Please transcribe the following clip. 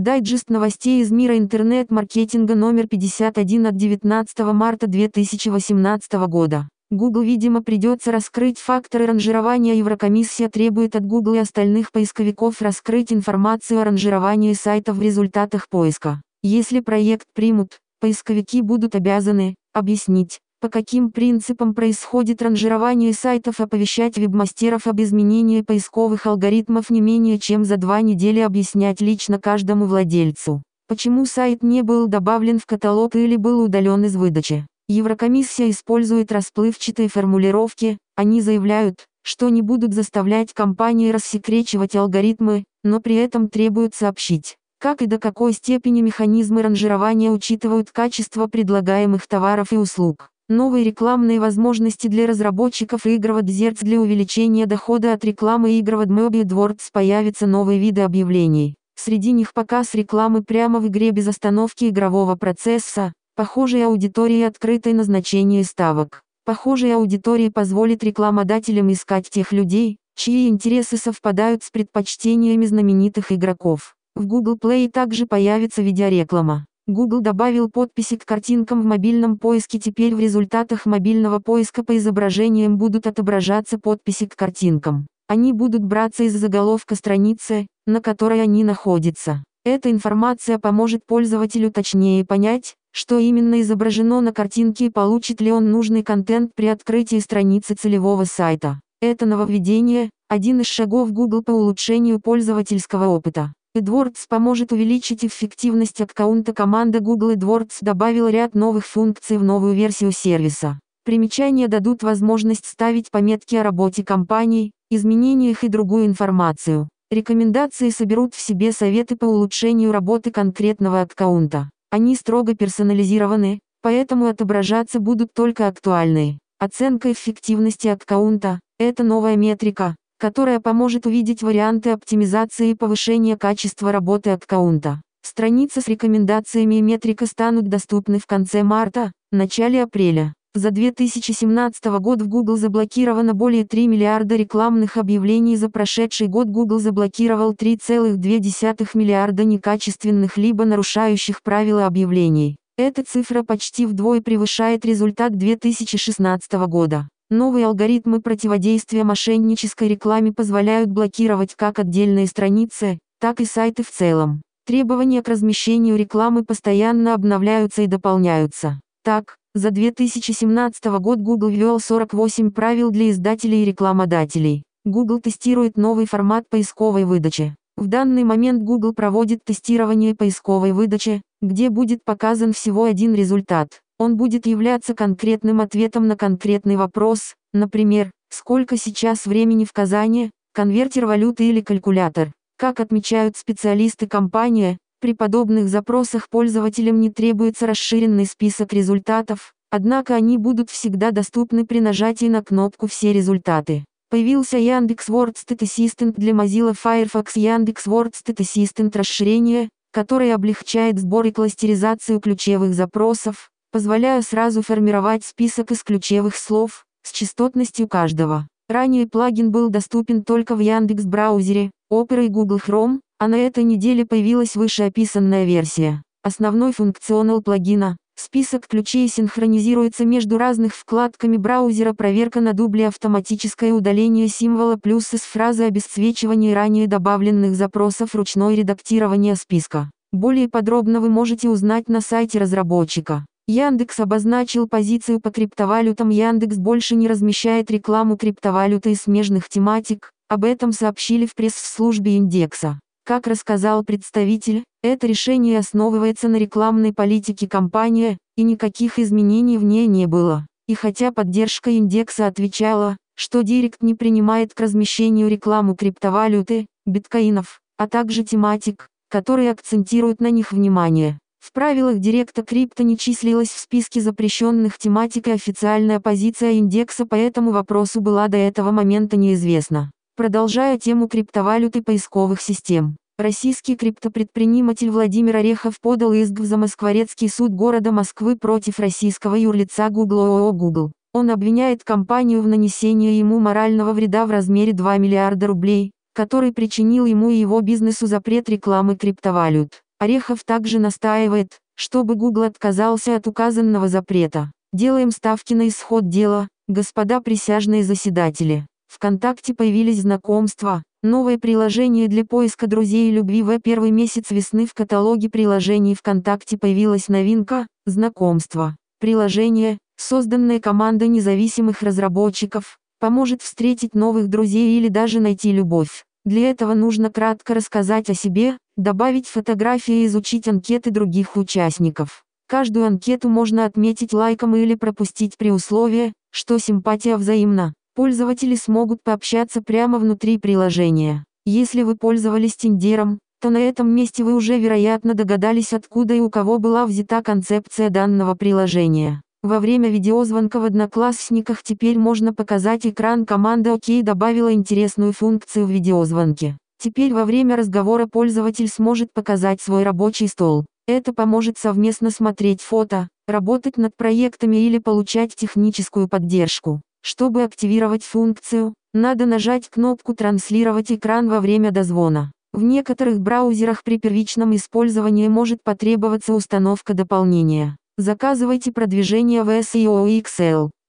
Дайджест новостей из мира интернет-маркетинга номер 51 от 19 марта 2018 года. Google, видимо, придется раскрыть факторы ранжирования. Еврокомиссия требует от Google и остальных поисковиков раскрыть информацию о ранжировании сайтов в результатах поиска. Если проект примут, поисковики будут обязаны объяснить, по каким принципам происходит ранжирование сайтов, оповещать вебмастеров об изменении поисковых алгоритмов не менее чем за два недели объяснять лично каждому владельцу, почему сайт не был добавлен в каталог или был удален из выдачи. Еврокомиссия использует расплывчатые формулировки, они заявляют, что не будут заставлять компании рассекречивать алгоритмы, но при этом требуют сообщить, как и до какой степени механизмы ранжирования учитывают качество предлагаемых товаров и услуг. Новые рекламные возможности для разработчиков игр AdZerts для увеличения дохода от рекламы игр в AdWords появятся новые виды объявлений. Среди них показ рекламы прямо в игре без остановки игрового процесса, Похожей аудитории открытой назначение ставок. Похожей аудитории позволит рекламодателям искать тех людей, чьи интересы совпадают с предпочтениями знаменитых игроков. В Google Play также появится видеореклама. Google добавил подписи к картинкам в мобильном поиске. Теперь в результатах мобильного поиска по изображениям будут отображаться подписи к картинкам. Они будут браться из заголовка страницы, на которой они находятся. Эта информация поможет пользователю точнее понять, что именно изображено на картинке и получит ли он нужный контент при открытии страницы целевого сайта. Это нововведение – один из шагов Google по улучшению пользовательского опыта. AdWords поможет увеличить эффективность аккаунта. Команда Google AdWords добавила ряд новых функций в новую версию сервиса. Примечания дадут возможность ставить пометки о работе компаний, изменениях и другую информацию. Рекомендации соберут в себе советы по улучшению работы конкретного аккаунта. Они строго персонализированы, поэтому отображаться будут только актуальные. Оценка эффективности аккаунта – это новая метрика, которая поможет увидеть варианты оптимизации и повышения качества работы аккаунта. Страницы с рекомендациями и метрика станут доступны в конце марта, начале апреля. За 2017 год в Google заблокировано более 3 миллиарда рекламных объявлений. За прошедший год Google заблокировал 3,2 миллиарда некачественных либо нарушающих правила объявлений. Эта цифра почти вдвое превышает результат 2016 года. Новые алгоритмы противодействия мошеннической рекламе позволяют блокировать как отдельные страницы, так и сайты в целом. Требования к размещению рекламы постоянно обновляются и дополняются. Так, за 2017 год Google ввел 48 правил для издателей и рекламодателей. Google тестирует новый формат поисковой выдачи. В данный момент Google проводит тестирование поисковой выдачи, где будет показан всего один результат. Он будет являться конкретным ответом на конкретный вопрос, например, сколько сейчас времени в Казани, конвертер валюты или калькулятор. Как отмечают специалисты компании, при подобных запросах пользователям не требуется расширенный список результатов, однако они будут всегда доступны при нажатии на кнопку «Все результаты». Появился Яндекс WordStat Assistant для Mozilla Firefox Яндекс WordStat Assistant расширение, которое облегчает сбор и кластеризацию ключевых запросов, позволяя сразу формировать список из ключевых слов, с частотностью каждого. Ранее плагин был доступен только в Яндекс браузере, Opera и Google Chrome, а на этой неделе появилась вышеописанная версия. Основной функционал плагина. Список ключей синхронизируется между разных вкладками браузера проверка на дубле автоматическое удаление символа плюс из фразы обесцвечивания ранее добавленных запросов ручное редактирование списка. Более подробно вы можете узнать на сайте разработчика. Яндекс обозначил позицию по криптовалютам. Яндекс больше не размещает рекламу криптовалюты и смежных тематик, об этом сообщили в пресс-службе индекса. Как рассказал представитель, это решение основывается на рекламной политике компании, и никаких изменений в ней не было. И хотя поддержка индекса отвечала, что Директ не принимает к размещению рекламу криптовалюты, биткоинов, а также тематик, которые акцентируют на них внимание. В правилах Директа крипто не числилась в списке запрещенных тематик и официальная позиция индекса по этому вопросу была до этого момента неизвестна. Продолжая тему криптовалюты поисковых систем. Российский криптопредприниматель Владимир Орехов подал иск в Замоскворецкий суд города Москвы против российского юрлица Google ООО Google. Он обвиняет компанию в нанесении ему морального вреда в размере 2 миллиарда рублей, который причинил ему и его бизнесу запрет рекламы криптовалют. Орехов также настаивает, чтобы Google отказался от указанного запрета. Делаем ставки на исход дела, господа присяжные заседатели. ВКонтакте появились знакомства, новое приложение для поиска друзей и любви в первый месяц весны в каталоге приложений ВКонтакте появилась новинка «Знакомство». Приложение, созданное командой независимых разработчиков, поможет встретить новых друзей или даже найти любовь. Для этого нужно кратко рассказать о себе, добавить фотографии и изучить анкеты других участников. Каждую анкету можно отметить лайком или пропустить при условии, что симпатия взаимна. Пользователи смогут пообщаться прямо внутри приложения. Если вы пользовались Тиндером, то на этом месте вы уже вероятно догадались откуда и у кого была взята концепция данного приложения. Во время видеозвонка в Одноклассниках теперь можно показать экран команда ОК добавила интересную функцию в видеозвонке. Теперь во время разговора пользователь сможет показать свой рабочий стол. Это поможет совместно смотреть фото, работать над проектами или получать техническую поддержку. Чтобы активировать функцию, надо нажать кнопку «Транслировать экран» во время дозвона. В некоторых браузерах при первичном использовании может потребоваться установка дополнения. Заказывайте продвижение в SEO XL.